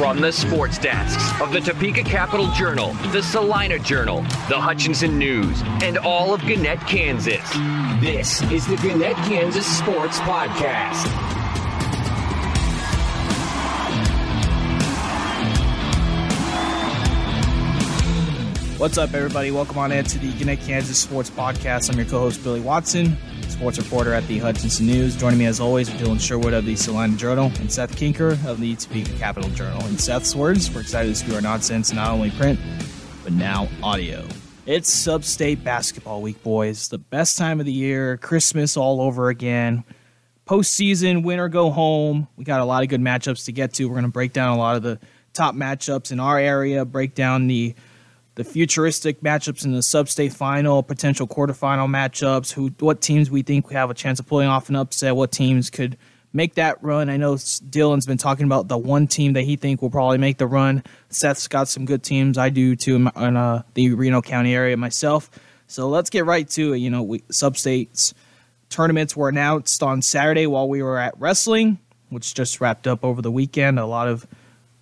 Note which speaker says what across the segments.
Speaker 1: From the sports desks of the Topeka Capital Journal, the Salina Journal, the Hutchinson News, and all of Gannett, Kansas. This is the Gannett, Kansas Sports Podcast.
Speaker 2: What's up, everybody? Welcome on in to the Gannett, Kansas Sports Podcast. I'm your co-host Billy Watson, sports reporter at the Hutchinson News. Joining me as always are Dylan Sherwood of the Salina Journal and Seth Kinker of the Topeka Capital Journal. In Seth's words, we're excited to spew our nonsense, not only print, but now audio. It's Sub-State Basketball Week, boys. The best time of the year, Christmas all over again. Postseason, win or go home. We got a lot of good matchups to get to. We're going to break down a lot of the top matchups in our area, break down the the futuristic matchups in the sub-state final, potential quarterfinal matchups, who what teams we think we have a chance of pulling off an upset, what teams could make that run. I know Dylan's been talking about the one team that he think will probably make the run. Seth's got some good teams. I do too in, in uh, the Reno County area myself. So let's get right to it. You know, we, sub-states tournaments were announced on Saturday while we were at wrestling, which just wrapped up over the weekend. A lot of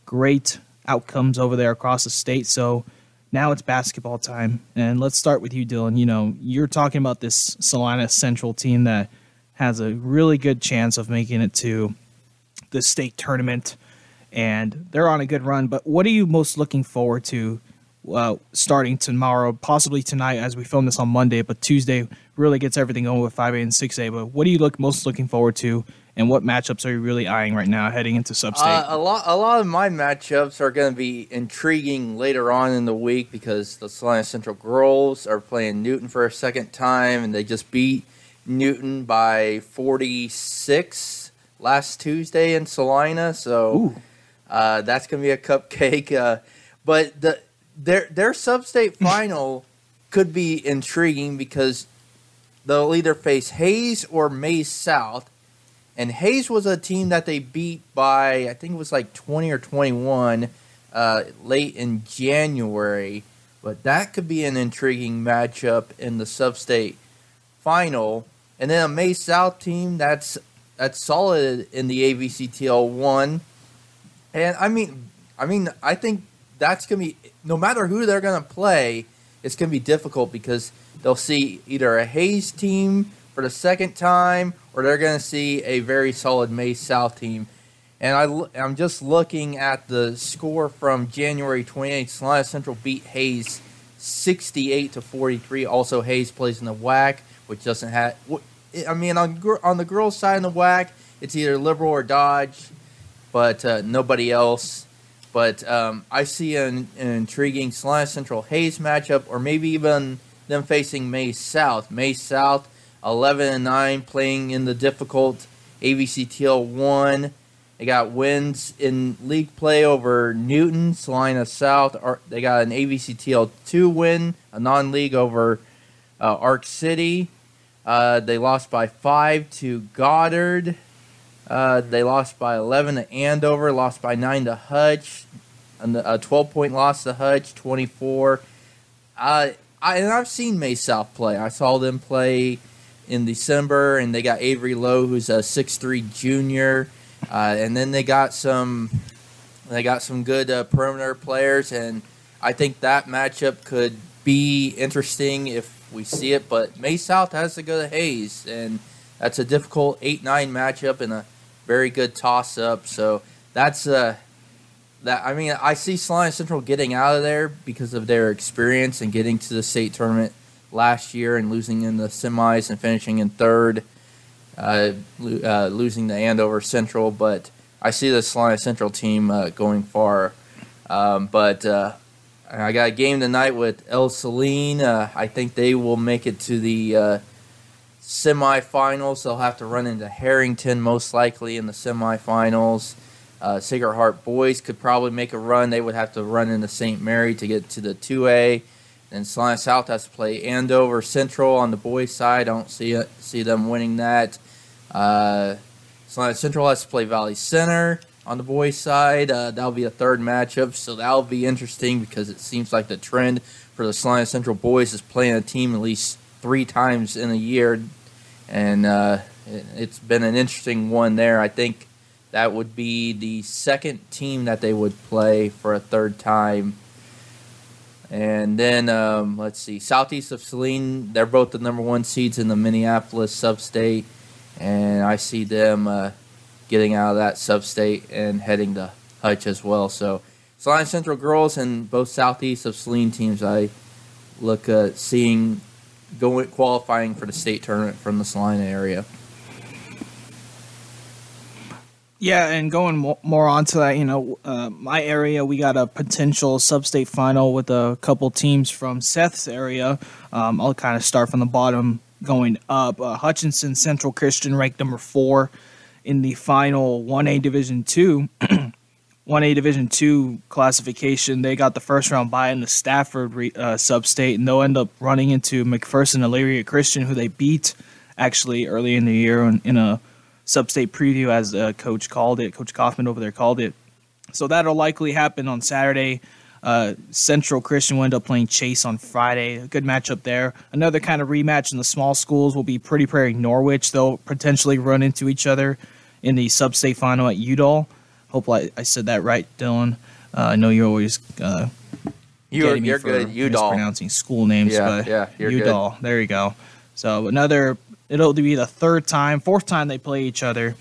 Speaker 2: great outcomes over there across the state. So now it's basketball time. And let's start with you, Dylan. You know, you're talking about this Salina Central team that has a really good chance of making it to the state tournament. And they're on a good run. But what are you most looking forward to uh, starting tomorrow, possibly tonight as we film this on Monday, but Tuesday really gets everything going with 5A and 6A. But what are you look most looking forward to and what matchups are you really eyeing right now heading into Sub-State? Uh,
Speaker 3: a lot, a lot of my matchups are going to be intriguing later on in the week because the Salina Central girls are playing Newton for a second time, and they just beat Newton by 46 last Tuesday in Salina. So uh, that's going to be a cupcake. Uh, but the their their sub-state final could be intriguing because they'll either face Hays or Maize South and Hays was a team that they beat by I think it was like 20 or 21 uh, late in January. But that could be an intriguing matchup in the sub-state final. And then a Maize South team that's that's solid in the AVCTL one. And I mean, I mean, I think that's gonna be no matter who they're gonna play, it's gonna be difficult because they'll see either a Hays team for the second time, or they're going to see a very solid Maize South team. And I, I'm just looking at the score from January 28th. Salina Central beat Hays 68 to 43. Also, Hays plays in the WAC, which doesn't have. I mean, on on the girls' side in the WAC, it's either Liberal or Dodge, but uh, nobody else. But um, I see an, an intriguing Salina Central Hays matchup, or maybe even them facing Maize South. Maize South 11 and 9 playing in the difficult AVCTL 1. They got wins in league play over Newton, Salina South. They got an AVCTL 2 win, a non league over uh, Ark City. Uh, they lost by 5 to Goddard. Uh, they lost by 11 to Andover, lost by 9 to Hutch. A 12 point loss to Hutch, 24. Uh, I, and I've seen Maize South play. I saw them play in December, and they got Avery Lowe, who's a six-three junior, uh, and then they got some they got some good uh, perimeter players, and I think that matchup could be interesting if we see it. But Maize South has to go to Hays, and that's a difficult eight-nine matchup and a very good toss-up. So that's uh, that. I mean, I see Salina Central getting out of there because of their experience and getting to the state tournament last year and losing in the semis and finishing in third, uh, uh, losing to Andover Central. But I see the Salina Central team uh, going far. Um, but uh, I got a game tonight with Ell-Saline. Uh, I think they will make it to the uh, semifinals. They'll have to run into Herington most likely in the semifinals. Uh, Sacred Heart boys could probably make a run. They would have to run into St. Mary to get to the 2A. And Salina South has to play Andover Central on the boys' side. I don't see it, see them winning that. Uh, Salina Central has to play Valley Center on the boys' side. Uh, that'll be a third matchup, so that'll be interesting because it seems like the trend for the Salina Central boys is playing a team at least three times in a year, and uh, it, has been an interesting one there. I think That would be the second team that they would play for a third time. And then um, let's see, southeast of Saline, they're both the number one seeds in the Minneapolis substate, and I see them uh, getting out of that substate and heading to Hutch as well. So, Salina Central girls and both southeast of Saline teams, I look at seeing going qualifying for the state tournament from the Salina area.
Speaker 2: Yeah, and going more on to that, you know, uh, my area, we got a potential sub-state final with a couple teams from Seth's area. Um, I'll kind of start from the bottom going up. Uh, Hutchinson Central Christian ranked number four in the final 1A Division Two. 1A Division Two classification. They got the first round bye in the Stafford re- uh, sub-state, and they'll end up running into McPherson Elyria Christian, who they beat actually early in the year in, in a sub-state preview, as uh, Coach called it. Coach Kaufman over there called it. So that'll likely happen on Saturday. Uh, Central Christian will end up playing Chase on Friday. A good matchup there. Another kind of rematch in the small schools will be Pretty Prairie Norwich. They'll potentially run into each other in the sub-state final at Udall. Hopefully, I, I said that right, Dylan. Uh, I know you're always uh,
Speaker 3: you're, you're good. Udall.
Speaker 2: Mispronouncing school names,
Speaker 3: yeah,
Speaker 2: but
Speaker 3: yeah, you're
Speaker 2: Udall.
Speaker 3: Good.
Speaker 2: There you go. So another It'll be the third time, fourth time they play each other.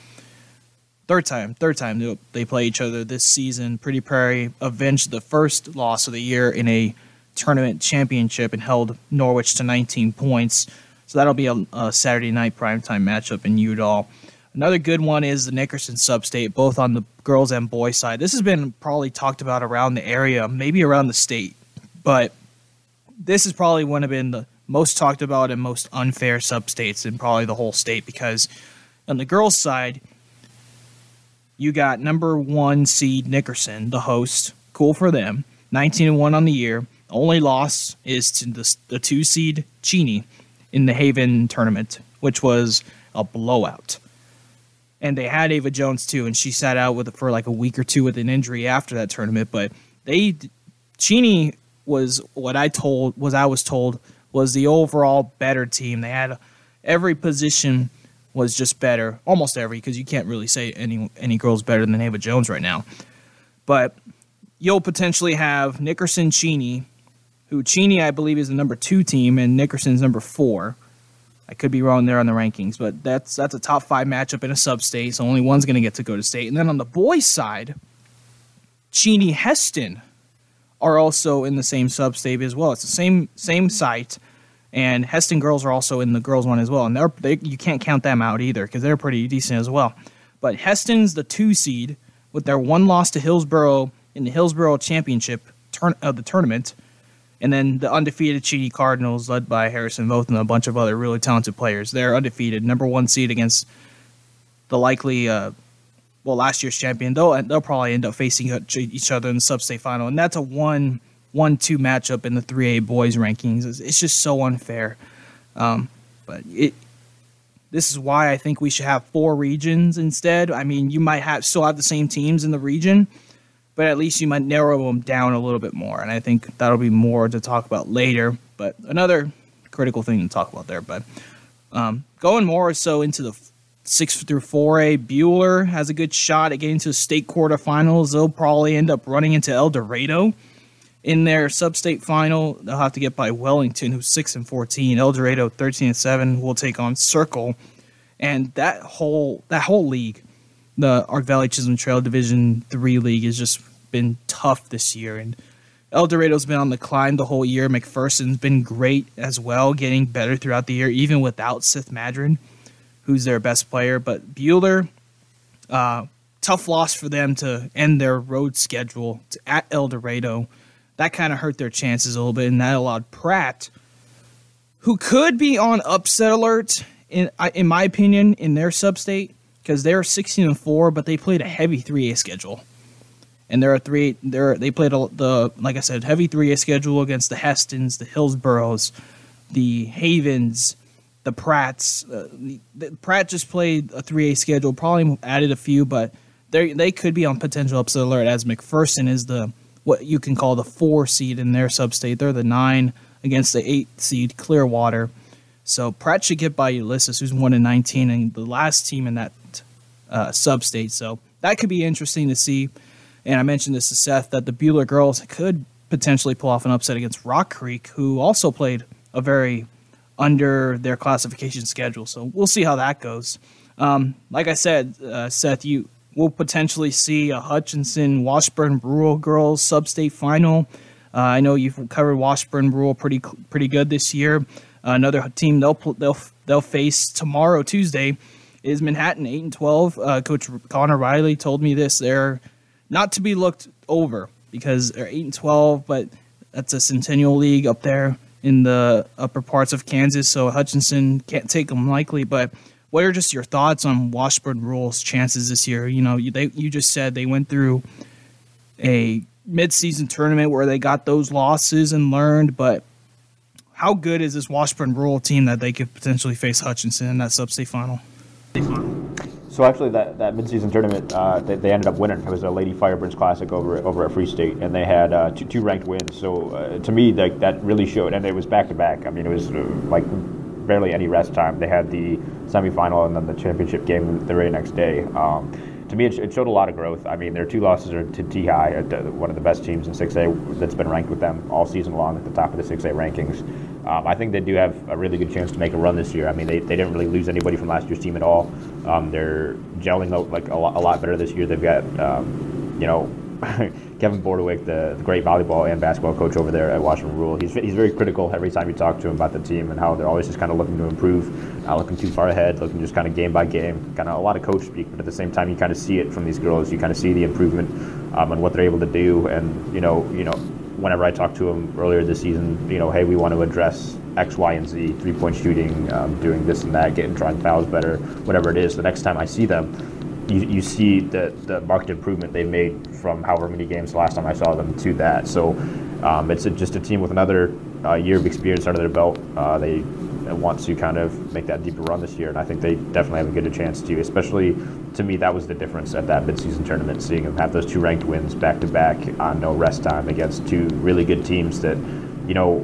Speaker 2: Third time, third time they play each other this season. Pretty Prairie avenged the first loss of the year in a tournament championship and held Norwich to 19 points. So that'll be a, a Saturday night primetime matchup in Udall. Another good one is the Nickerson Substate, both on the girls and boys side. This has been probably talked about around the area, maybe around the state, but this has probably one of been the most talked about and most unfair substates in probably the whole state because on the girls' side, you got number one seed Nickerson, the host. Cool for them. 19 and 1 on the year. Only loss is to the, the two seed Cheney in the Haven tournament, which was a blowout. And they had Ava Jones too, and she sat out with for like a week or two with an injury after that tournament. But they Cheney was what I told was I was told was the overall better team. They had every position was just better, almost every, because you can't really say any any girl's better than the Ava Jones right now. But you'll potentially have Nickerson Cheney, who Cheney I believe is the number two team, and Nickerson's number four. I could be wrong there on the rankings, but that's that's a top five matchup in a sub-state, so only one's going to get to go to state. And then on the boys' side, Cheney Hesston are also in the same sub-state as well. It's the same same site, and Hesston girls are also in the girls one as well, and they're they, you can't count them out either because they're pretty decent as well. But Hesston's the two seed with their one loss to Hillsboro in the Hillsboro Championship turn of the tournament, and then the undefeated Cheney Cardinals, led by Harrison Voth and a bunch of other really talented players. They're undefeated, number one seed against the likely, uh, well, last year's champion. They'll they'll probably end up facing each other in the sub-state final, and that's a one one two matchup in the 3A boys rankings. It's, it's just so unfair. Um, but it this is why I think we should have four regions instead. I mean, you might have still have the same teams in the region, but at least you might narrow them down a little bit more. And I think that'll be more to talk about later. But another critical thing to talk about there. But um, going more so into the six through four A, Buhler has a good shot at getting to state quarterfinals. They'll probably end up running into El Dorado in their sub-state final. They'll have to get by Wellington, who's six and fourteen. El Dorado, thirteen and seven, will take on Circle, and that whole that whole league, the Ark Valley Chisholm Trail Division Three league, has just been tough this year. And El Dorado's been on the climb the whole year. McPherson's been great as well, getting better throughout the year, even without Sith Madron, who's their best player. But Buhler, uh, tough loss for them to end their road schedule at El Dorado that kind of hurt their chances a little bit, and that allowed Pratt, who could be on upset alert, in in my opinion, in their sub-state because they're 16 and four, but they played a heavy 3A schedule, and they're a three. They're they played a, the like I said, heavy 3A schedule against the Hesstons, the Hillsboros, the Havens, the Pratts. Uh, the, the, Pratt just played a 3A schedule, probably added a few, but they they could be on potential upset alert as McPherson is the what you can call the four seed in their substate. They're the nine against the eight seed Clearwater. So Pratt should get by Ulysses, who's one in nineteen, and the last team in that uh, substate. So that could be interesting to see. And I mentioned this to Seth that the Buhler girls could potentially pull off an upset against Rock Creek, who also played a very under their classification schedule. So we'll see how that goes. Um, like I said, uh, Seth, you will potentially see a Hutchinson Washburn Rural girls sub-state final. Uh, I know you've covered Washburn Rural pretty pretty good this year. Uh, another team they'll they'll they'll face tomorrow Tuesday is Manhattan eight and twelve. Uh, Coach Connor Riley told me this. They're not to be looked over because they're eight and twelve, but that's a Centennial League up there in the upper parts of Kansas. So Hutchinson can't take them likely. But what are just your thoughts on Washburn Rural's chances this year? You know, they you just said they went through a midseason tournament where they got those losses and learned, but how good is this Washburn Rural team that they could potentially face Hutchinson in that sub-state final?
Speaker 4: So actually, that, that midseason tournament, uh, they, they, ended up winning. It was a Lady Firebirds Classic over over at Free State, and they had uh, two, two, ranked wins. So uh, to me, that, that really showed, and it was back to back. I mean, it was uh, like barely any rest time. They had the semifinal and then the championship game the very next day. Um, to me, it, showed a lot of growth. I mean, their two losses are to T High, one of the best teams in 6A that's been ranked with them all season long at the top of the 6A rankings. Um, I think they do have a really good chance to make a run this year. I mean, they, they didn't really lose anybody from last year's team at all. Um, they're gelling out like a lot, a lot better this year. They've got, um, you know, Kevin Bordewick, the, the, great volleyball and basketball coach over there at Washburn Rural, He's, he's very critical every time you talk to him about the team and how they're always just kind of looking to improve, not looking too far ahead, looking just kind of game by game, kind of a lot of coach speak. But at the same time, you kind of see it from these girls. You kind of see the improvement um, and what they're able to do. And you know, you know, whenever I talked to him earlier this season, you know, hey, we want to address X, Y, and Z, three point shooting, um, doing this and that, getting trying fouls better, whatever it is. The next time I see them, you, you see the, the marked improvement they've made from however many games last time I saw them to that. So um, it's a, just a team with another uh, year of experience under their belt. Uh, they want to kind of make that deeper run this year, and I think they definitely have a good chance to. Especially to me, that was the difference at that midseason tournament, seeing them have those two ranked wins back to back on no rest time against two really good teams that, you know,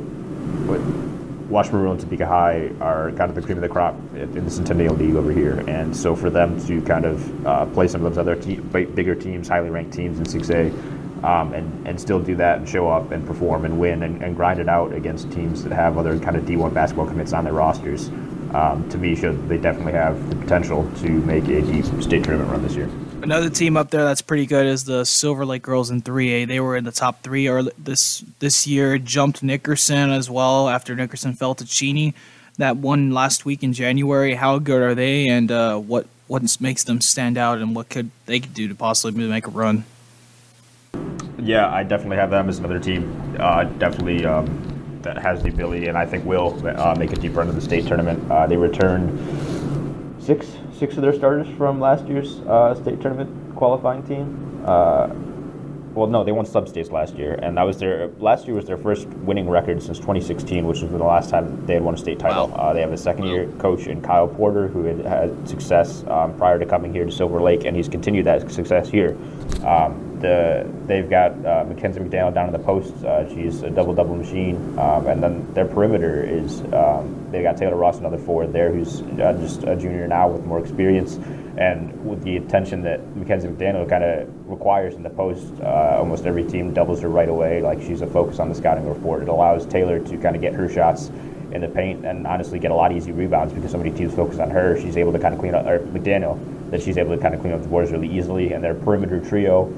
Speaker 4: Washburn and Topeka High are kind of the cream of the crop in the Centennial League over here, and so for them to kind of uh, play some of those other te- bigger teams, highly ranked teams in 6A, um, and, and still do that and show up and perform and win and, and, grind it out against teams that have other kind of D1 basketball commits on their rosters, um, to me, shows they definitely have the potential to make a deep state tournament run this year.
Speaker 2: Another team up there that's pretty good is the Silver Lake girls in 3A. They were in the top three early, this this year. Jumped Nickerson as well after Nickerson fell to Cheney. That one last week in January. How good are they, and uh, what what makes them stand out, and what could they could do to possibly make a run?
Speaker 4: Yeah, I definitely have them as another team. Uh, definitely um, that has the ability, and I think will uh, make a deep run to the state tournament. Uh, they returned six six of their starters from last year's uh, state tournament qualifying team. Uh, well, no, they won sub-states last year, and that was their last year was their first winning record since 2016, which was the last time they had won a state title. Wow. Uh, they have a second-year coach in Kyle Porter who had had success um, prior to coming here to Silver Lake, and he's continued that success here. Um, the they've got uh, Mackenzie McDaniel down in the post. Uh, she's a double double machine, um, and then their perimeter is um, they got Taylor Ross, another forward there, who's uh, just a junior now with more experience, and with the attention that Mackenzie McDaniel kind of requires in the post. Uh, almost every team doubles her right away. Like she's a focus on the scouting report. It allows Taylor to kind of get her shots in the paint and honestly get a lot of easy rebounds because so many teams focus on her. She's able to kind of clean up, or McDaniel, that she's able to kind of clean up the boards really easily. And their perimeter trio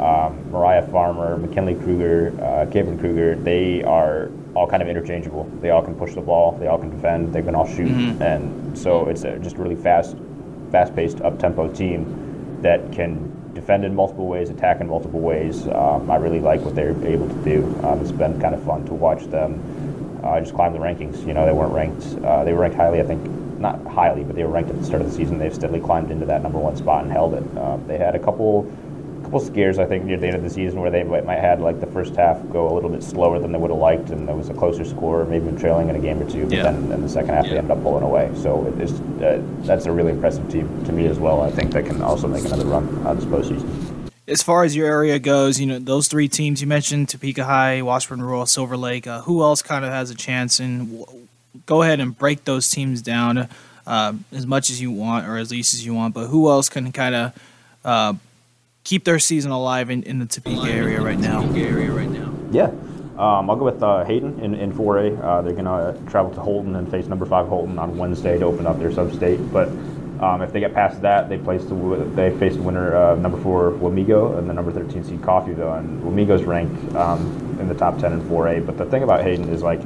Speaker 4: um, Mariah Farmer, McKinley Kruger, uh, Kevin Kruger, they are all kind of interchangeable. They all can push the ball, they all can defend, they can all shoot, mm-hmm. and so it's a, just really fast, fast-paced, up-tempo team that can defend in multiple ways, attack in multiple ways. Um, I really like what they're able to do. Um, it's been kind of fun to watch them uh, just climb the rankings. You know, they weren't ranked. Uh, they were ranked highly, I think, not highly, but they were ranked at the start of the season. They've steadily climbed into that number one spot and held it. Um, they had a couple couple scares I think near the end of the season where they might, might had like the first half go a little bit slower than they would have liked, and there was a closer score, maybe been trailing in a game or two. But yeah. then in the second half yeah. they ended up pulling away. So it is uh, that's a really impressive team to me as well. I think that can also make another run uh, this postseason.
Speaker 2: As far as your area goes, you know those three teams you mentioned: Topeka High, Washburn Rural, Silver Lake. Uh, who else kind of has a chance? And w- go ahead and break those teams down uh, as much as you want, or as least as you want. But who else can kind of uh, keep their season alive in, in the Topeka area right now.
Speaker 1: Area right now.
Speaker 4: Yeah. Um, I'll go with uh, Hayden in, in 4A. Uh, they're going to travel to Holton and face number five Holton on Wednesday to open up their sub-state. But um, if they get past that, they place the they face the winner uh, number four Wamego and the number 13 seed Coffeyville. And Wamego's ranked um, in the top 10 in 4A. But the thing about Hayden is like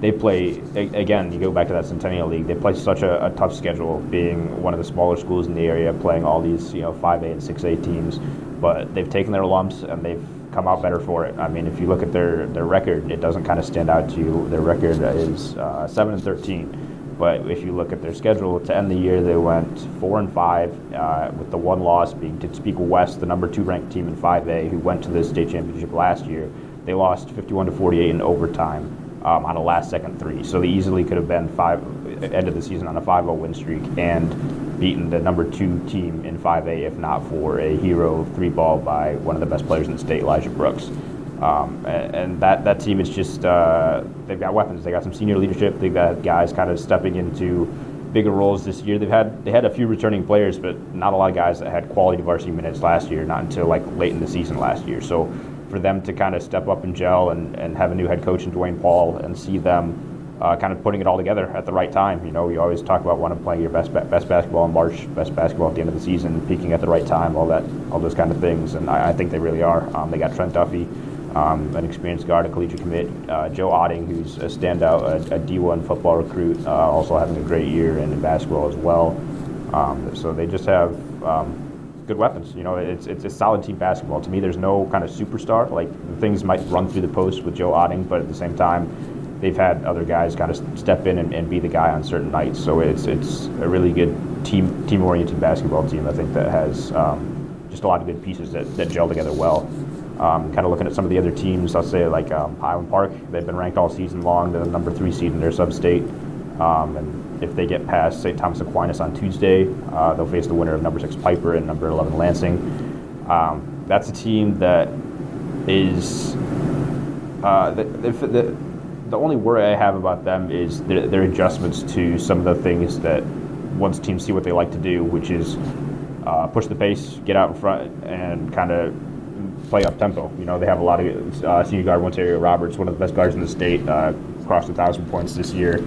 Speaker 4: they play again. You go back to that Centennial League. They play such a, a, tough schedule, being one of the smaller schools in the area, playing all these you know 5A and 6A teams. But they've taken their lumps and they've come out better for it. I mean, if you look at their, their record, it doesn't kind of stand out to you. Their record is uh, seven and thirteen, but if you look at their schedule to end the year, they went four and five, uh, with the one loss being to Topeka West, the number two ranked team in 5A, who went to the state championship last year. They lost 51 to 48 in overtime um, on a last second three, so they easily could have been five end of the season on a 5-0 win streak and beaten the number two team in 5A, if not for a hero three ball by one of the best players in the state, Elijah Brooks. Um, and, and, that, that team is just, uh, they've got weapons. They got some senior leadership. They've got guys kind of stepping into bigger roles this year. They've had they had a few returning players, but not a lot of guys that had quality varsity minutes last year, not until like late in the season last year. So for them to kind of step up and gel and, and have a new head coach in Dwayne Paul and see them uh, kind of putting it all together at the right time. You know, you always talk about wanting to play your best best basketball in March, best basketball at the end of the season, peaking at the right time, all that, all those kind of things. And I, I think they really are. Um, they got Trent Duffy, um, an experienced guard, a collegiate commit, uh, Joe Otting, who's a standout, a a D1 football recruit, uh, also having a great year in, in basketball as well. Um, so they just have um, good weapons. You know, it's, it's a solid team basketball. To me, there's no kind of superstar. Like things might run through the post with Joe Otting, but at the same time, they've had other guys kind of step in and, and, be the guy on certain nights. So it's it's a really good team team oriented basketball team. I think that has um, just a lot of good pieces that, that gel together well. Um, kind of looking at some of the other teams, I'll say like um, Highland Park. They've been ranked all season long. They're the number three seed in their sub-state. Um, and if they get past St. Thomas Aquinas on Tuesday, uh, they'll face the winner of number six Piper and number 11 Lansing. Um, that's a team that is uh, the, the, the the only worry I have about them is their, their, adjustments to some of the things that once teams see what they like to do, which is uh, push the pace, get out in front, and kind of play up tempo. You know, they have a lot of uh, senior guard Ontario Roberts, one of the best guards in the state, uh, crossed a thousand points this year.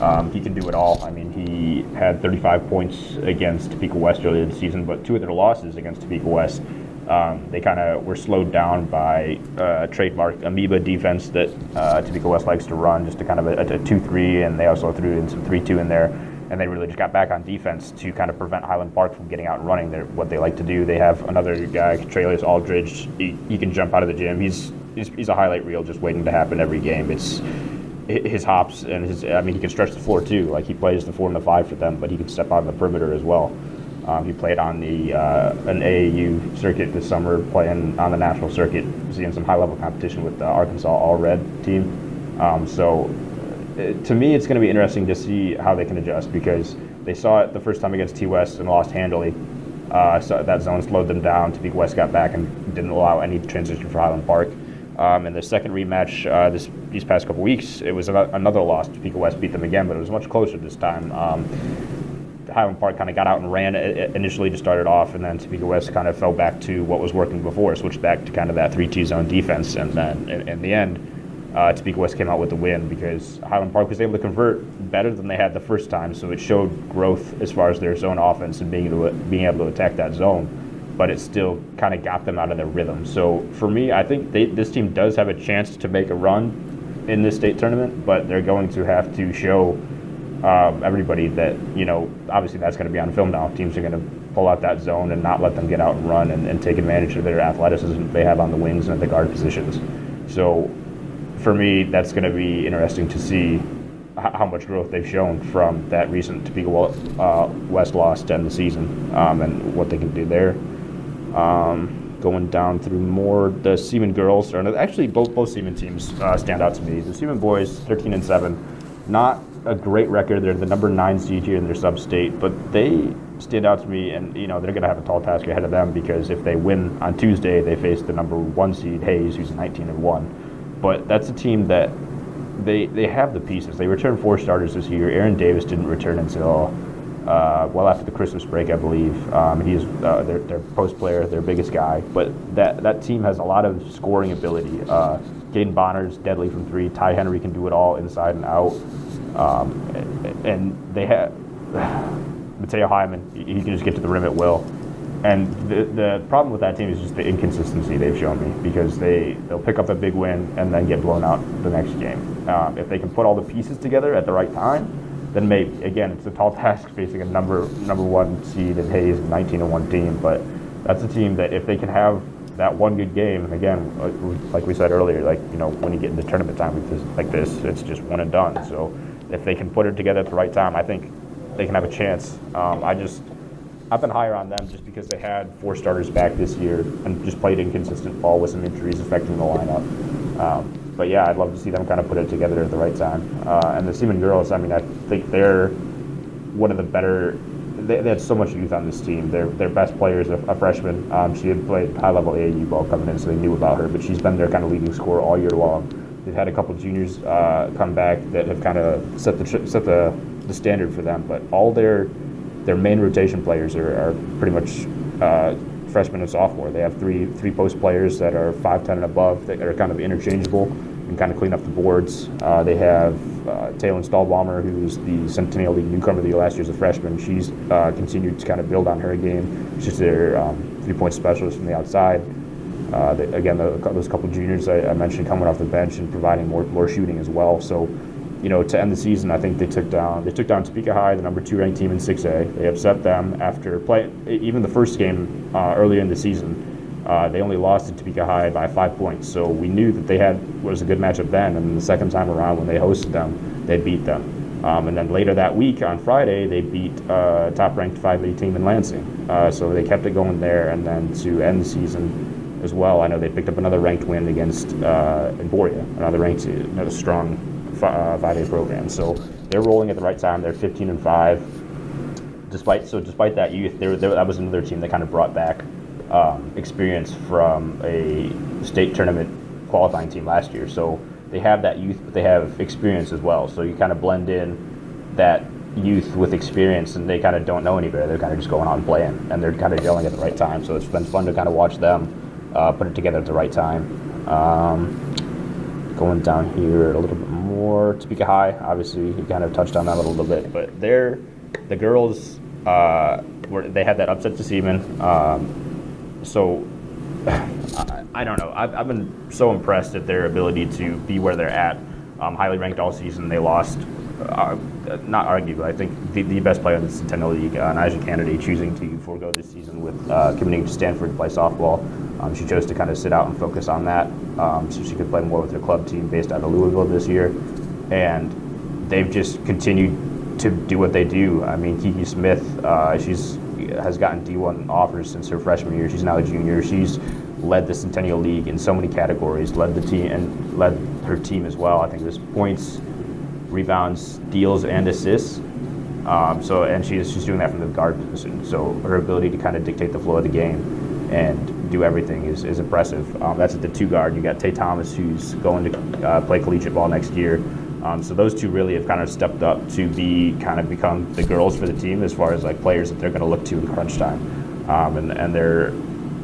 Speaker 4: Um, he can do it all. I mean, he had 35 points against Topeka West earlier this season, but two of their losses against Topeka West um, they kind of were slowed down by uh, trademark amoeba defense that uh, West likes to run, just to kind of a, a 2-3, and they also threw in some 3-2 in there. And they really just got back on defense to kind of prevent Highland Park from getting out and running. They're, what they like to do, they have another guy, Trailers Aldridge. He, he, can jump out of the gym. He's, he's he's a highlight reel just waiting to happen every game. It's his hops and his. I mean, he can stretch the floor too. Like he plays the four and the five for them, but he can step out on the perimeter as well. Um, he played on the uh, an AAU circuit this summer, playing on the national circuit, seeing some high level competition with the Arkansas All Red team. Um, so, uh, to me, it's going to be interesting to see how they can adjust because they saw it the first time against T West and lost handily. Uh, so that zone slowed them down. Topeka West got back and didn't allow any transition for Highland Park. Um, in the second rematch uh, this these past couple weeks, it was another loss. Topeka West beat them again, but it was much closer this time. Um, Highland Park kind of got out and ran initially to start it off, and then Topeka West kind of fell back to what was working before, switched back to kind of that 3 T zone defense, and then in, in the end, uh, Topeka West came out with the win because Highland Park was able to convert better than they had the first time, so it showed growth as far as their zone offense and being able to, being able to attack that zone. But it still kind of got them out of their rhythm. So for me, I think they, this team does have a chance to make a run in this state tournament, but they're going to have to show um, everybody that you know obviously that's going to be on film now. Teams are going to pull out that zone and not let them get out and run and, and take advantage of their athleticism they have on the wings and at the guard positions. So for me, that's going to be interesting to see how much growth they've shown from that recent Topeka uh, West loss to end the season um, and what they can do there. Um, going down through more, the Seaman girls, or actually both both Seaman teams uh, stand out to me. The Seaman boys, 13 and 7, not a great record. They're the number nine seed here in their sub-state, but they stand out to me, and you know they're going to have a tall task ahead of them because if they win on Tuesday, they face the number one seed Hays, who's 19 and one. But that's a team that they they have the pieces. They returned four starters this year. Aaron Davis didn't return until uh, well after the Christmas break, I believe. Um, he's uh, their, their post player, their biggest guy. But that, that team has a lot of scoring ability. Uh, Bonner's deadly from three. Ty Henry can do it all inside and out. Um, and they have Mateo Hyman, he can just get to the rim at will. And the, the problem with that team is just the inconsistency they've shown me because they, they'll pick up a big win and then get blown out the next game. Um, if they can put all the pieces together at the right time, then maybe, again, it's a tall task facing a number number one seed in Hays, 19 and 1 team, but that's a team that if they can have that one good game, and again, like we said earlier, like, you know, when you get into tournament time like this it's just one and done. So if they can put it together at the right time, I think they can have a chance. Um, I just I've been higher on them just because they had four starters back this year and just played inconsistent ball with some injuries affecting the lineup. Um, but yeah, I'd love to see them kind of put it together at the right time. Uh, and the Seaman girls, I mean, I think they're one of the better. They, they had so much youth on this team. Their their best player is a, a freshman. Um, she had played high level AAU ball coming in, so they knew about her. But she's been their kind of leading scorer all year long. They've had a couple juniors uh, come back that have kind of set the set the, the standard for them. But all their their main rotation players are, are pretty much uh, freshman and sophomore. They have three three post players that are five ten and above that are kind of interchangeable and kind of clean up the boards. Uh, they have uh, Taylor Stahlbomber, who's the Centennial League newcomer of the last year as a freshman. She's uh, continued to kind of build on her game. She's their um, three point specialist from the outside. Uh, they, again, the, those couple juniors I, I, mentioned coming off the bench and providing more more shooting as well. So you know, to end the season, I think they took down they took down Topeka High, the number two ranked team in 6A. They upset them after play even the first game uh, earlier in the season. Uh, they only lost to Topeka High by five points, so we knew that they had was a good matchup then. And the second time around, when they hosted them, they beat them. Um, and then later that week on Friday, they beat uh, top-ranked 5A team in Lansing. Uh, so they kept it going there, and then to end the season as well, I know they picked up another ranked win against uh, Emporia, another ranked, another strong uh, 5A program. So they're rolling at the right time. They're 15 and five. Despite so, despite that youth, they that was another team that kind of brought back um, experience from a state tournament qualifying team last year. So they have that youth, but they have experience as well. So you kind of blend in that youth with experience, and they kind of don't know any better. They're kind of just going out and playing, and they're kind of gelling at the right time. So it's been fun to kind of watch them uh, put it together at the right time. Um, going down here a little bit more. Topeka High, obviously, you kind of touched on that a little bit, but they're the girls uh, were they had that upset to Seaman. Um, so I, I, don't know. I've, I've, been so impressed at their ability to be where they're at. Um, highly ranked all season. They lost, uh, not arguably, I think the, the, best player in the Centennial League, uh, Nyjah Kennedy, choosing to forego this season with uh, committing to Stanford to play softball. Um, she chose to kind of sit out and focus on that um, so she could play more with her club team based out of Louisville this year. And they've just continued to do what they do. I mean, Kiki Smith, uh, she's has gotten D1 offers since her freshman year. She's now a junior. She's led the Centennial League in so many categories, led the team and led her team as well. I think was points, rebounds, steals, and assists. Um, so, and she's she's doing that from the guard position. So her ability to kind of dictate the flow of the game and do everything is, is impressive. Um, that's at the two guard. You got Tay Thomas, who's going to uh, play collegiate ball next year. Um, so those two really have kind of stepped up to be kind of become the girls for the team as far as like players that they're going to look to in crunch time. Um, and and they're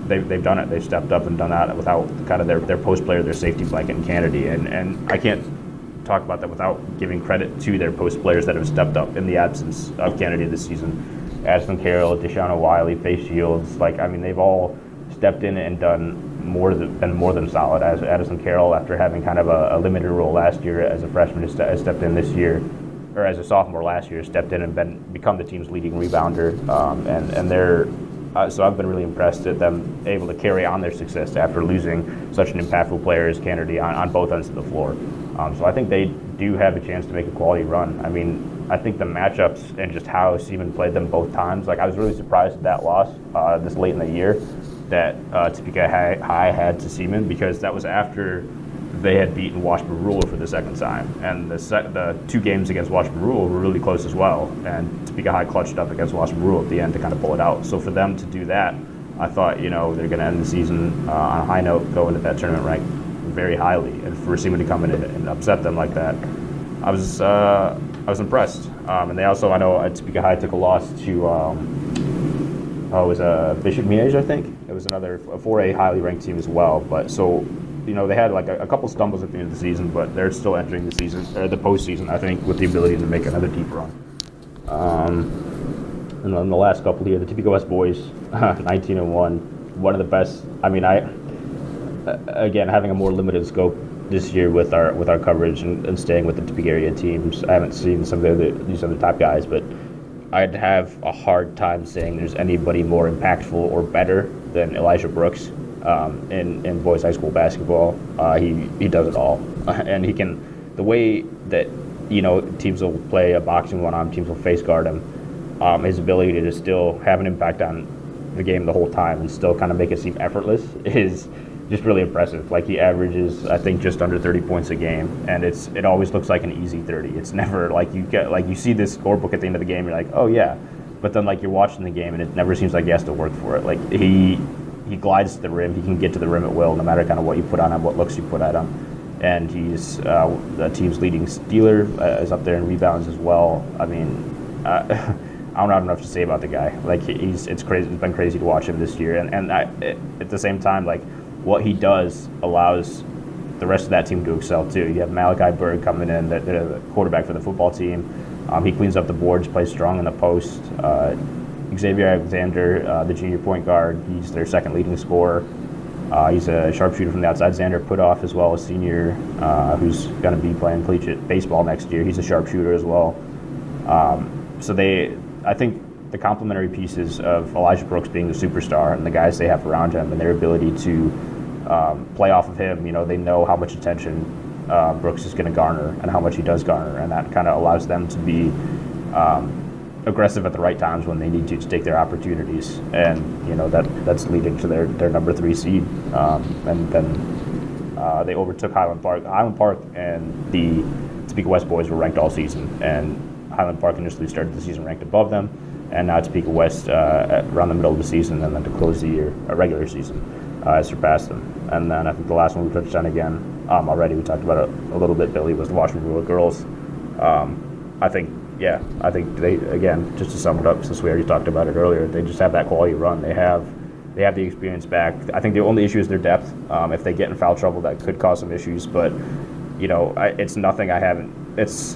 Speaker 4: they've, they've done it. They've stepped up and done that without kind of their, their post player, their safety blanket, and Kennedy. And and I can't talk about that without giving credit to their post players that have stepped up in the absence of Kennedy this season. Aspen Carroll, Deshauna Wiley, Face Shields, like I mean, they've all stepped in and done more than been more than solid. As Addison Carroll, after having kind of a, a limited role last year as a freshman, has, has, stepped in this year, or as a sophomore last year, stepped in and been become the team's leading rebounder. Um, and and they're uh, so I've been really impressed at them able to carry on their success after losing such an impactful player as Kennedy on, on both ends of the floor. Um, so I think they do have a chance to make a quality run. I mean, I think the matchups and just how Seaman played them both times, like I was really surprised at that loss uh, this late in the year that uh, Topeka High had to Seaman because that was after they had beaten Washburn Rural for the second time. And the, the two games against Washburn Rural were really close as well. And Topeka High clutched up against Washburn Rural at the end to kind of pull it out. So for them to do that, I thought, you know, they're going to end the season uh, on a high note, go into that tournament ranked very highly. And for Seaman to come in and, and upset them like that, I was uh, I was impressed. Um, and they also, I know at Topeka High took a loss to, um, oh, it was a Bishop Miege, I think. It was another a 4A highly ranked team as well. But so, you know, they had like a, a couple stumbles at the end of the season, but they're still entering the season or the postseason. I think with the ability to make another deep run. Um, and then the last couple here, the Topeka West boys, 19 and one, one of the best. I mean, I again having a more limited scope this year with our with our coverage and, and staying with the Topeka area teams. I haven't seen some of the other, these other top guys, but I'd have a hard time saying there's anybody more impactful or better than Elijah Brooks um, in in boys high school basketball. Uh, he he does it all, and he can the way that you know teams will play a boxing one on teams will face guard him. Um, his ability to just still have an impact on the game the whole time and still kind of make it seem effortless is just really impressive. Like he averages, I think, just under 30 points a game, and it's it always looks like an easy 30. It's never like you get like you see this scorebook at the end of the game, you're like, oh yeah, but then like you're watching the game and it never seems like he has to work for it. Like he he glides to the rim, he can get to the rim at will, no matter kind of what you put on him, what looks you put at him, and he's uh, the team's leading stealer, uh, is up there in rebounds as well. I mean. Uh, I don't have enough to say about the guy. Like he's, it's crazy. It's been crazy to watch him this year, and and I, at the same time, like what he does allows the rest of that team to excel too. You have Malachi Berg coming in, the, the quarterback for the football team. Um, he cleans up the boards, plays strong in the post. Uh, Xavier Alexander, uh, the junior point guard, he's their second leading scorer. Uh, he's a sharpshooter from the outside. Xander Putoff as well, a senior uh, who's going to be playing collegiate baseball next year. He's a sharpshooter as well. Um, so they, I think the complementary pieces of Elijah Brooks being the superstar and the guys they have around him and their ability to um, play off of him. You know, they know how much attention uh, Brooks is going to garner and how much he does garner, and that kind of allows them to be um, aggressive at the right times when they need to to take their opportunities. And you know that that's leading to their, their number three seed, um, and then uh, they overtook Highland Park. Highland Park and the Topeka West boys were ranked all season, and Highland Park initially started the season ranked above them, and now Topeka West uh, around the middle of the season, and then to close the year, a regular season, uh, surpassed them. And then I think the last one we touched on again um, already, we talked about it a little bit, Billy, was the Washington girls. Um, I think, yeah, I think they, again, just to sum it up, since we already talked about it earlier, they just have that quality run. They have they have the experience back. I think the only issue is their depth. Um, if they get in foul trouble, that could cause some issues. But you know, I, it's nothing I haven't. It's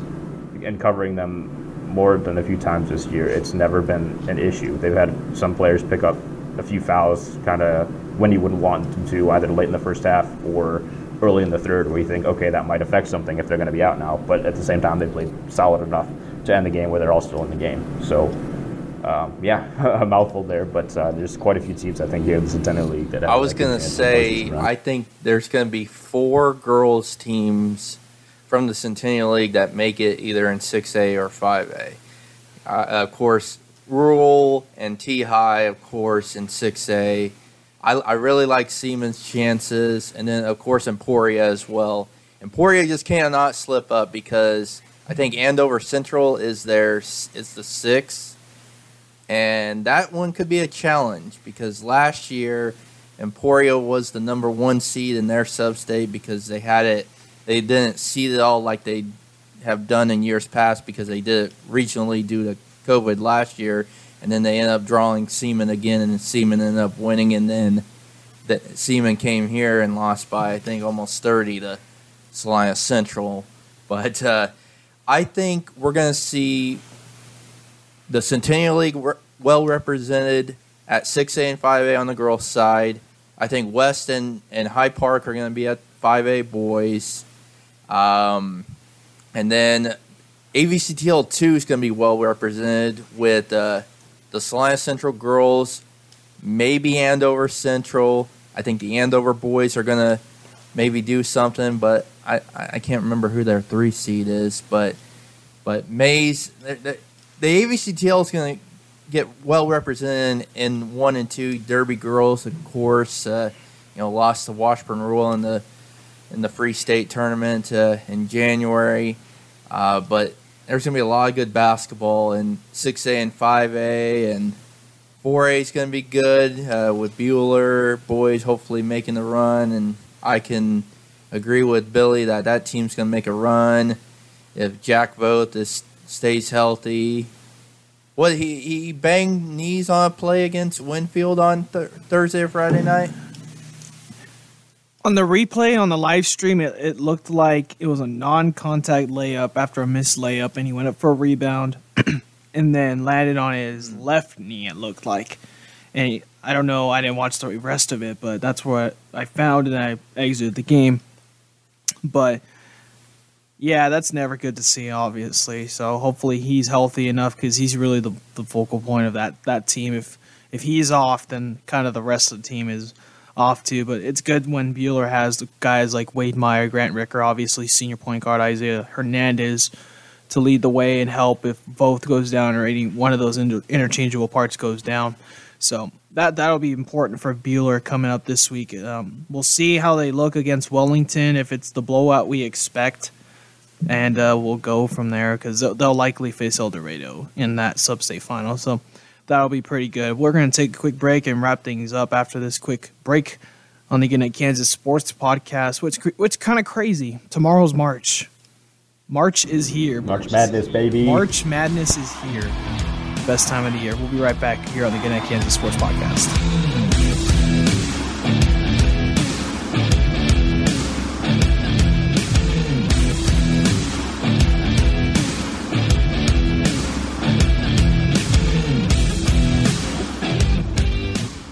Speaker 4: in covering them more than a few times this year. It's never been an issue. They've had some players pick up a few fouls, kind of when you wouldn't want them to, either late in the first half or early in the third, where you think, okay, that might affect something if they're going to be out now. But at the same time, they played solid enough to end the game where they're all still in the game. So, um, yeah, a mouthful there, but uh, there's quite a few teams I think here in the Centennial League that.
Speaker 3: I was going to say, I think there's going to be four girls teams from the Centennial League that make it either in 6A or 5A. Uh, of course, Rural and T High, of course, in 6A. I, I really like Seaman's chances, and then of course Emporia as well. Emporia just cannot slip up because I think Andover Central is their is the sixth, and that one could be a challenge because last year Emporia was the number one seed in their sub-state because they had it. They didn't seed it all like they have done in years past because they did it regionally due to COVID last year, and then they ended up drawing Seaman again, and Seaman ended up winning, and then the, Seaman came here and lost by I think almost 30 to Salina Central. But uh, I think we're going to see the Centennial League re- well represented at 6A and 5A on the girls' side. I think West and, and High Park are going to be at 5A boys. Um, and then AVCTL 2 is going to be well represented with uh, the Salina Central girls, maybe Andover Central. I think the Andover boys are going to maybe do something, but I, I can't remember who their three seed is. But but Mays, the, AVCTL is going to get well represented in one and two Derby girls, of course. Uh, you know, lost to Washburn Rural in the in the Free State tournament uh, in January. Uh, but there's going to be a lot of good basketball in 6A and 5A, and 4A is going to be good uh, with Buhler boys hopefully making the run. And I can agree with Billy that that team's going to make a run. If Jack Voth is stays healthy. What he he banged knees on a play against Winfield on th- Thursday or Friday night.
Speaker 2: On the replay on the live stream, it, it looked like it was a non-contact layup after a missed layup, and he went up for a rebound, and then landed on his left knee. It looked like, and he, I don't know. I didn't watch the rest of it, but that's what I found, and I exited the game. But yeah, that's never good to see, obviously. So hopefully he's healthy enough because he's really the, the focal point of that that team. If if he's off, then kind of the rest of the team is off too. But it's good when Buhler has guys like Wade Meyer, Grant Ricker, obviously senior point guard Isaiah Hernandez to lead the way and help if both goes down or any one of those inter- interchangeable parts goes down. So that that'll be important for Buhler coming up this week. Um, we'll see how they look against Wellington if it's the blowout we expect, and uh, we'll go from there because they'll, they'll likely face El Dorado in that sub-state final. So that'll be pretty good. We're going to take a quick break and wrap things up after this quick break on the Gannett Kansas Sports Podcast, which which kind of crazy. Tomorrow's March. March is here.
Speaker 4: March Madness, baby.
Speaker 2: March Madness is here best time of the year. We'll be right back here on the Gannett Kansas Sports Podcast.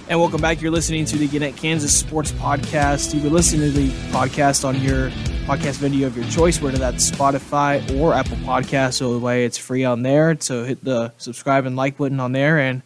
Speaker 2: And welcome back. You're listening to the Gannett Kansas Sports Podcast. You can listen to the podcast on your podcast video of your choice, whether that's Spotify or Apple Podcasts. So the way it's free on there. So hit the subscribe and like button on there and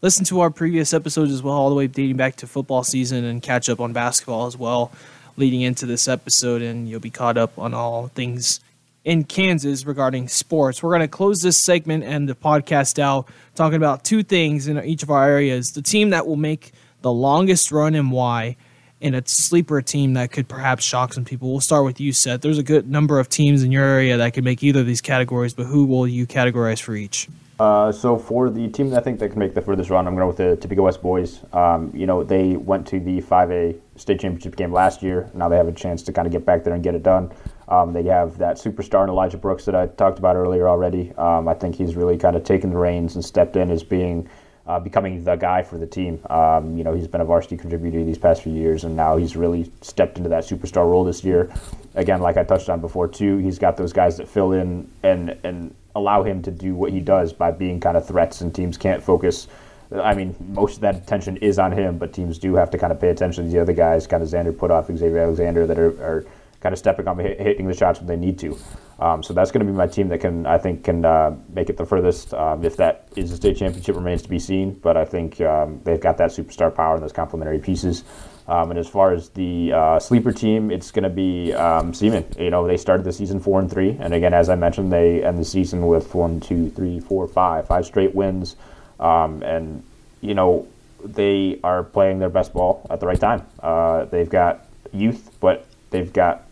Speaker 2: listen to our previous episodes as well, all the way dating back to football season and catch up on basketball as well leading into this episode. And you'll be caught up on all things in Kansas regarding sports. We're going to close this segment and the podcast out talking about two things in each of our areas the team that will make the longest run and why and a sleeper team that could perhaps shock some people. We'll start with you, Seth. There's a good number of teams in your area that could make either of these categories, but who will you categorize for each?
Speaker 4: Uh, so for the team I think that can make the furthest run, I'm going with the Topeka West boys. Um, you know, they went to the 5A state championship game last year. Now they have a chance to kind of get back there and get it done. Um, they have that superstar in Elijah Brooks that I talked about earlier already. Um, I think he's really kind of taken the reins and stepped in as being – uh, becoming the guy for the team. Um, you know, he's been a varsity contributor these past few years, and now he's really stepped into that superstar role this year. Again, like I touched on before too, he's got those guys that fill in and and allow him to do what he does by being kind of threats, and teams can't focus. I mean, most of that attention is on him, but teams do have to kind of pay attention to the other guys, kind of Xander Putoff, Xavier Alexander, that are, are kind of stepping up, hitting the shots when they need to. Um, so that's going to be my team that can, I think, can uh, make it the furthest. Um, if that is a state championship, remains to be seen. But I think um, they've got that superstar power and those complementary pieces. Um, and as far as the uh, sleeper team, it's going to be um, Seaman. You know, they started the season four and three, and again, as I mentioned, they end the season with one, two, three, four, five, five straight wins. Um, and you know, they are playing their best ball at the right time. Uh, they've got youth, but they've got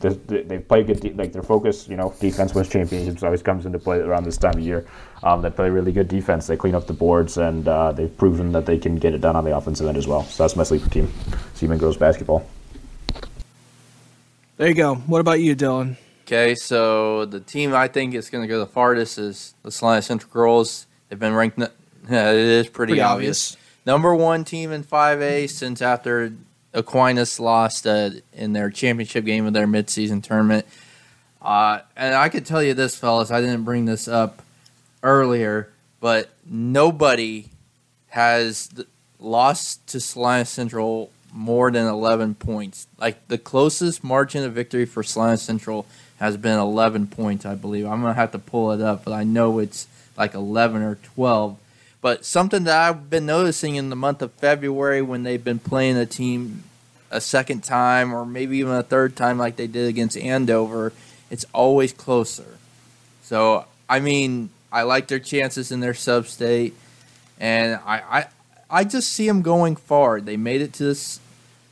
Speaker 4: they play good. De- like their focus, you know, defense wins championships always comes into play around this time of year. Um, they play really good defense. They clean up the boards, and uh, they've proven that they can get it done on the offensive end as well. So that's my sleeper team, Seaman Girls Basketball.
Speaker 2: There you go. What about you, Dylan?
Speaker 3: Okay, so the team I think is going to go the farthest is the Salina Central Girls. They've been ranked. Yeah, it is pretty, pretty obvious. obvious. Number one team in 5A since after Aquinas lost uh, in their championship game of their midseason tournament. Uh, and I could tell you this, fellas, I didn't bring this up earlier, but nobody has lost to Salina Central more than 11 points. Like the closest margin of victory for Salina Central has been 11 points, I believe. I'm going to have to pull it up, but I know it's like 11 or 12. But something that I've been noticing in the month of February when they've been playing a team a second time or maybe even a third time like they did against Andover, it's always closer. So, I mean, I like their chances in their sub state, and I, I, I just see them going far. They made it to this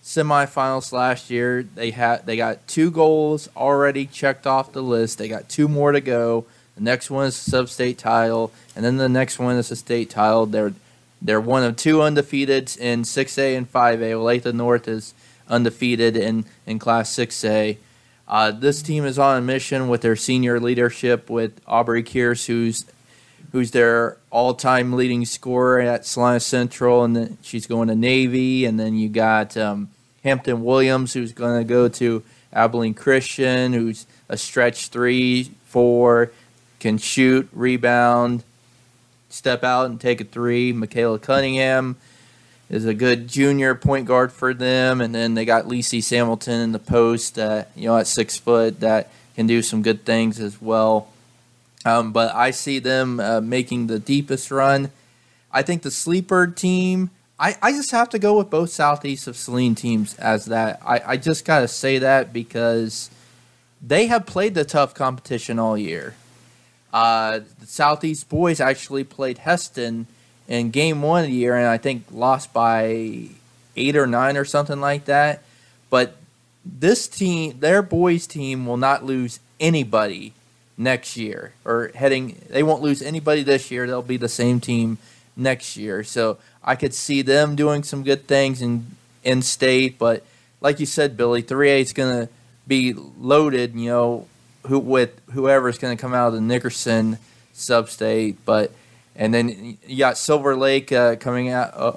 Speaker 3: semifinals last year. They had they got two goals already checked off the list. They got two more to go. The next one is a sub-state title, and then the next one is a state title. They're they're one of two undefeated in 6A and 5A. Olathe North is undefeated in, in Class 6A. Uh, this team is on a mission with their senior leadership with Aubrey Kears, who's who's their all-time leading scorer at Salina Central, and then she's going to Navy. And then you got um, Hampton Williams, who's going to go to Abilene Christian, who's a stretch three, four, can shoot, rebound, step out and take a three. Michaela Cunningham is a good junior point guard for them, and then they got Lacey Samilton in the post, uh, you know, at six foot that can do some good things as well. Um, but I see them uh, making the deepest run. I think the sleeper team. I, I just have to go with both Southeast of Saline teams as that. I, I just got to say that because they have played the tough competition all year. Uh, the Southeast boys actually played Hesston in game one of the year, and I think lost by eight or nine or something like that. But this team, their boys' team, will not lose anybody next year or heading. They won't lose anybody this year. They'll be the same team next year. So I could see them doing some good things in in state. But like you said, Billy, three A is going to be loaded. You know, who with whoever's going to come out of the Nickerson substate, but and then you got Silver Lake uh, coming out, uh,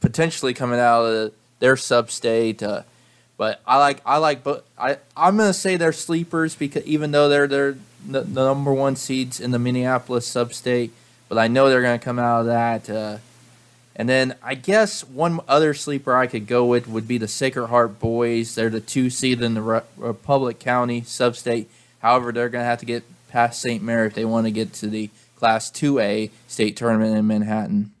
Speaker 3: potentially coming out of their substate. Uh, but I like I like but I I'm gonna say they're sleepers because even though they're they're the, the number one seeds in the Minneapolis sub-state, but I know they're gonna come out of that. Uh, and then I guess one other sleeper I could go with would be the Sacred Heart Boys. They're the two seed in the Re- Republic County sub-state. However, they're going to have to get past St. Mary if they want to get to the Class 2A state tournament in Manhattan.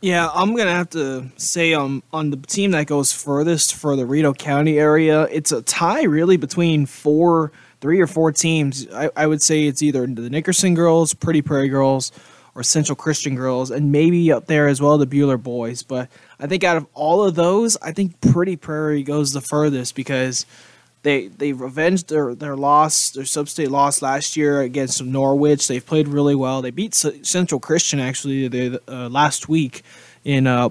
Speaker 2: Yeah, I'm gonna have to say um, on the team that goes furthest for the Reno County area, it's a tie really between four, three or four teams. I, I would say it's either the Nickerson girls, Pretty Prairie girls, or Central Christian girls, and maybe up there as well the Buhler boys. But I think out of all of those, I think Pretty Prairie goes the furthest because they they've avenged their their loss, their sub-state loss last year against Norwich. They've played really well. They beat Central Christian actually the, uh, last week in uh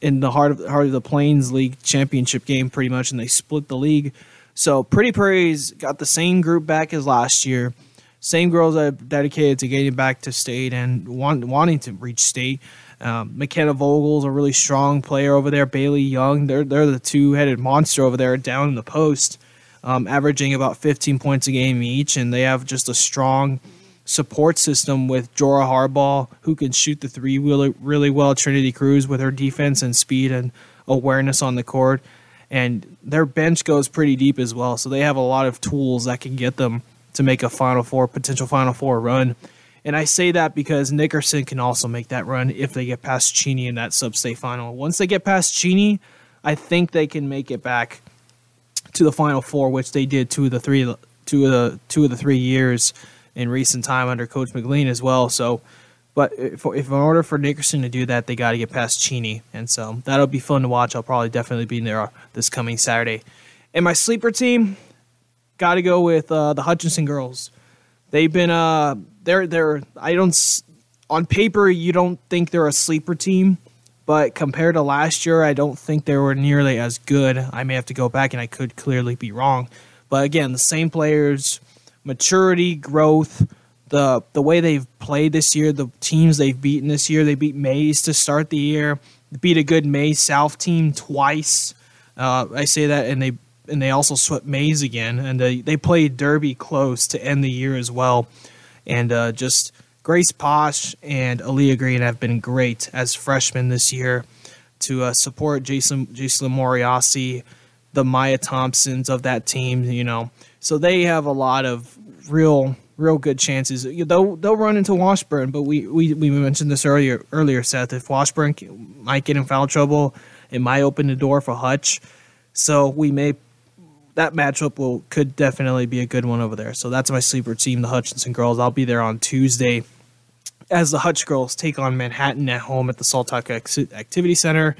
Speaker 2: in the heart of heart of the Plains League championship game, pretty much, and they split the league. So Pretty Prairie's got the same group back as last year. Same girls that are dedicated to getting back to state and want, wanting to reach state. Um, McKenna Vogel's a really strong player over there. Bailey Young, they're they're the two headed monster over there down in the post um, averaging about 15 points a game each, and they have just a strong support system with Jorah Harbaugh, who can shoot the three really, really well. Trinity Cruz with her defense and speed and awareness on the court. And their bench goes pretty deep as well. So they have a lot of tools that can get them to make a Final Four, potential Final Four run. And I say that because Nickerson can also make that run if they get past Cheney in that sub-state final. Once they get past Cheney, I think they can make it back to the Final Four, which they did two of the three two of the two of the three years in recent time under Coach McLean as well. So, but if, if in order for Nickerson to do that, they got to get past Cheney, and so that'll be fun to watch. I'll probably definitely be there this coming Saturday. And my sleeper team, got to go with uh, the Hutchinson girls. They've been uh they're they're I don't on paper you don't think they're a sleeper team but compared to last year, I don't think they were nearly as good. I may have to go back and I could clearly be wrong. But again, the same players, maturity, growth, the the way they've played this year, the teams they've beaten this year. They beat Maize to start the year. Beat a good Maize South team twice. Uh, I say that, and they and they also swept Maize again, and they they played Derby close to end the year as well, and uh, just Grace Posh and Aaliyah Green have been great as freshmen this year to uh, support Jason Jason Moriasi, the Maya Thompsons of that team. You know, so they have a lot of real real good chances. They'll they'll run into Washburn, but we, we, we mentioned this earlier earlier, Seth. If Washburn might get in foul trouble, it might open the door for Hutch. So we may that matchup will could definitely be a good one over there. So that's my sleeper team, the Hutchinson girls. I'll be there on Tuesday as the Hutch girls take on Manhattan at home at the Salthawk Activity Center,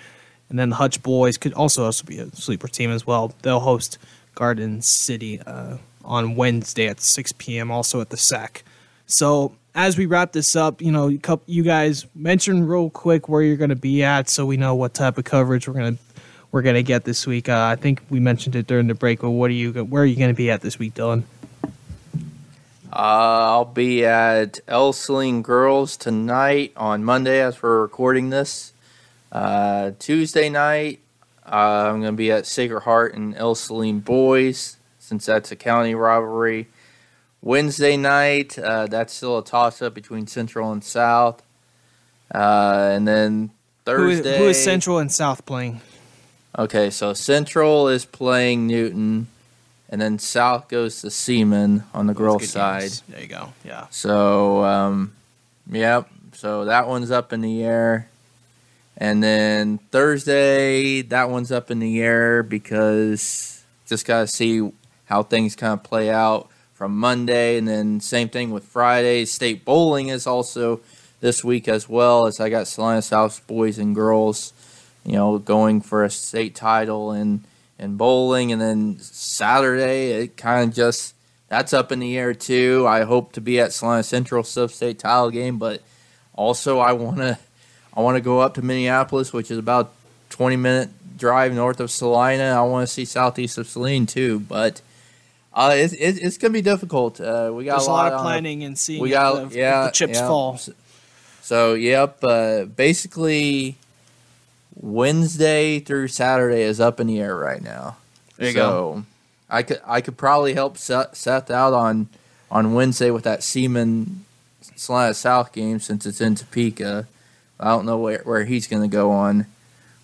Speaker 2: and then the Hutch boys could also also be a sleeper team as well. They'll host Garden City uh, on Wednesday at 6 p.m. Also at the SAC. So as we wrap this up, you know, you guys mention real quick where you're going to be at, so we know what type of coverage we're going to we're gonna get this week. Uh, I think we mentioned it during the break, but what are you? Where are you gonna be at this week, Dylan?
Speaker 3: Uh, I'll be at Ell-Saline Girls tonight on Monday as we're recording this. Uh, Tuesday night, uh, I'm going to be at Sacred Heart and Ell-Saline Boys since that's a county rivalry. Wednesday night, uh, that's still a toss up between Central and South. Uh, and then Thursday.
Speaker 2: Who is, who is Central and South playing?
Speaker 3: Okay, so Central is playing Newton, and then South goes to Seaman on the girls' side.
Speaker 2: Games. There you go. Yeah.
Speaker 3: So, um, yep. So that one's up in the air. And then Thursday, that one's up in the air because just got to see how things kind of play out from Monday. And then same thing with Friday. State bowling is also this week as well as I got Salina South boys and girls, you know, going for a state title in, in bowling. And then Saturday, it kind of just that's up in the air too. I hope to be at Salina Central Sub State title game, but also I want to I want to go up to Minneapolis, which is about 20 minute drive north of Salina. I want to see southeast of Saline too, but uh, it's, it's, it's going to be difficult. Uh, we got
Speaker 2: There's
Speaker 3: a lot,
Speaker 2: of
Speaker 3: on
Speaker 2: planning and seeing
Speaker 3: we got
Speaker 2: the,
Speaker 3: yeah
Speaker 2: the chips
Speaker 3: yeah.
Speaker 2: fall.
Speaker 3: So, so, yep. Uh, basically, Wednesday through Saturday is up in the air right now.
Speaker 2: There you
Speaker 3: so,
Speaker 2: go.
Speaker 3: I could I could probably help Seth, out on on Wednesday with that Seaman Salina South game since it's in Topeka. I don't know where, where he's going to go on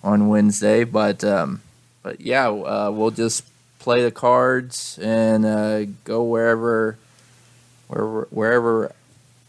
Speaker 3: on Wednesday, but um, but yeah, uh, we'll just play the cards and uh, go wherever wherever wherever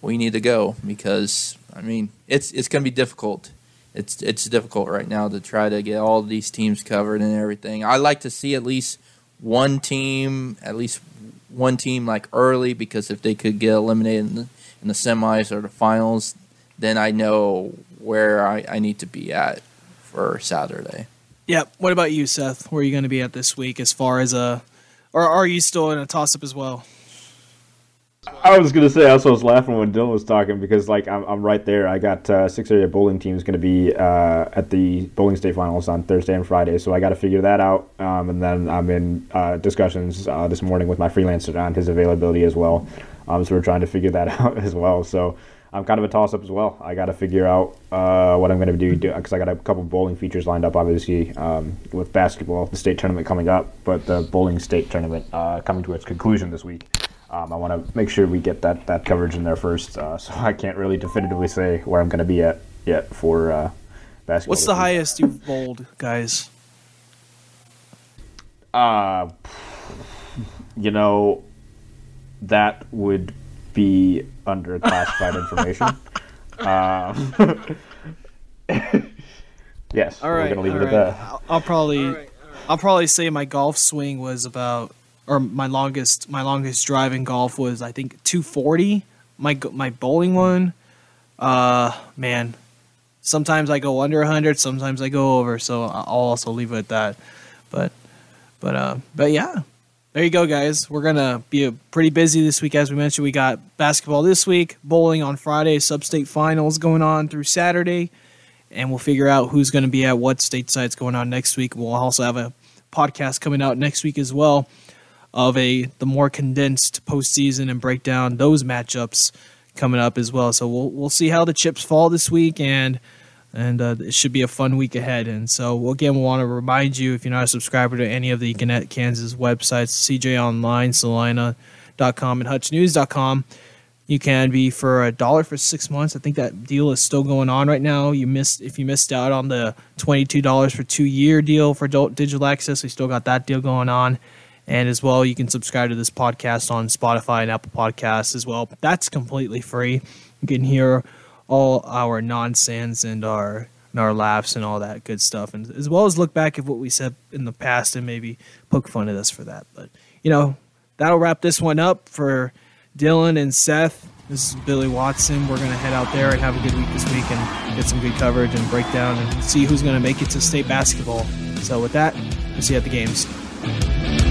Speaker 3: we need to go because I mean it's it's going to be difficult. It's it's difficult right now to try to get all these teams covered and everything. I like to see at least one team, at least one team like early because if they could get eliminated in the, in the semis or the finals, then I know where I, I need to be at for Saturday.
Speaker 2: Yeah. What about you, Seth? Where are you going to be at this week as far as a, or are you still in a toss up as well?
Speaker 4: I was gonna say I also was laughing when Dylan was talking because like I'm, I'm right there. I got uh, six area bowling teams going to be uh, at the bowling state finals on Thursday and Friday, so I got to figure that out. Um, and then I'm in uh, discussions uh, this morning with my freelancer on his availability as well. Um, so we're trying to figure that out as well. So I'm kind of a toss up as well. I got to figure out uh, what I'm going to do because I got a couple bowling features lined up, obviously um, with basketball, the state tournament coming up, but the bowling state tournament uh, coming to its conclusion this week. Um, I want to make sure we get that, that coverage in there first, uh, so I can't really definitively say where I'm going to be at yet for uh, basketball.
Speaker 2: What's the highest you've bowled, guys?
Speaker 4: Uh, you know, that would be under classified information. Um, yes,
Speaker 2: All right,
Speaker 4: we're gonna leave
Speaker 2: all
Speaker 4: it
Speaker 2: right.
Speaker 4: at that.
Speaker 2: I'll, I'll probably, I'll probably say my golf swing was about, or my longest, my longest drive in golf was I think 240. My my bowling one, uh, man, sometimes I go under 100, sometimes I go over. So I'll also leave it at that. But, but, uh, but yeah, there you go, guys. We're gonna be pretty busy this week, as we mentioned. We got basketball this week, bowling on Friday, sub-state finals going on through Saturday, and we'll figure out who's to be at what state sites going on next week. We'll also have a podcast coming out next week as well of a the more condensed postseason and break down those matchups coming up as well. So we'll we'll see how the chips fall this week and and uh, it should be a fun week ahead. And so again, we want to remind you if you're not a subscriber to any of the Gannett Kansas websites, CJ Online, Salina.com, and HutchNews.com. You can be for a dollar for six months. I think that deal is still going on right now. You missed if you missed out on the twenty-two dollars for two-year deal for adult digital access. We still got that deal going on. And as well, you can subscribe to this podcast on Spotify and Apple Podcasts as well. That's completely free. You can hear all our nonsense and our and our laughs and all that good stuff, and as well as look back at what we said in the past and maybe poke fun at us for that. But you know, that'll wrap this one up for Dylan and Seth. This is Billy Watson. We're gonna head out there and have a good week this week and get some good coverage and breakdown and see who's gonna make it to state basketball. So with that, we'll see you at the games.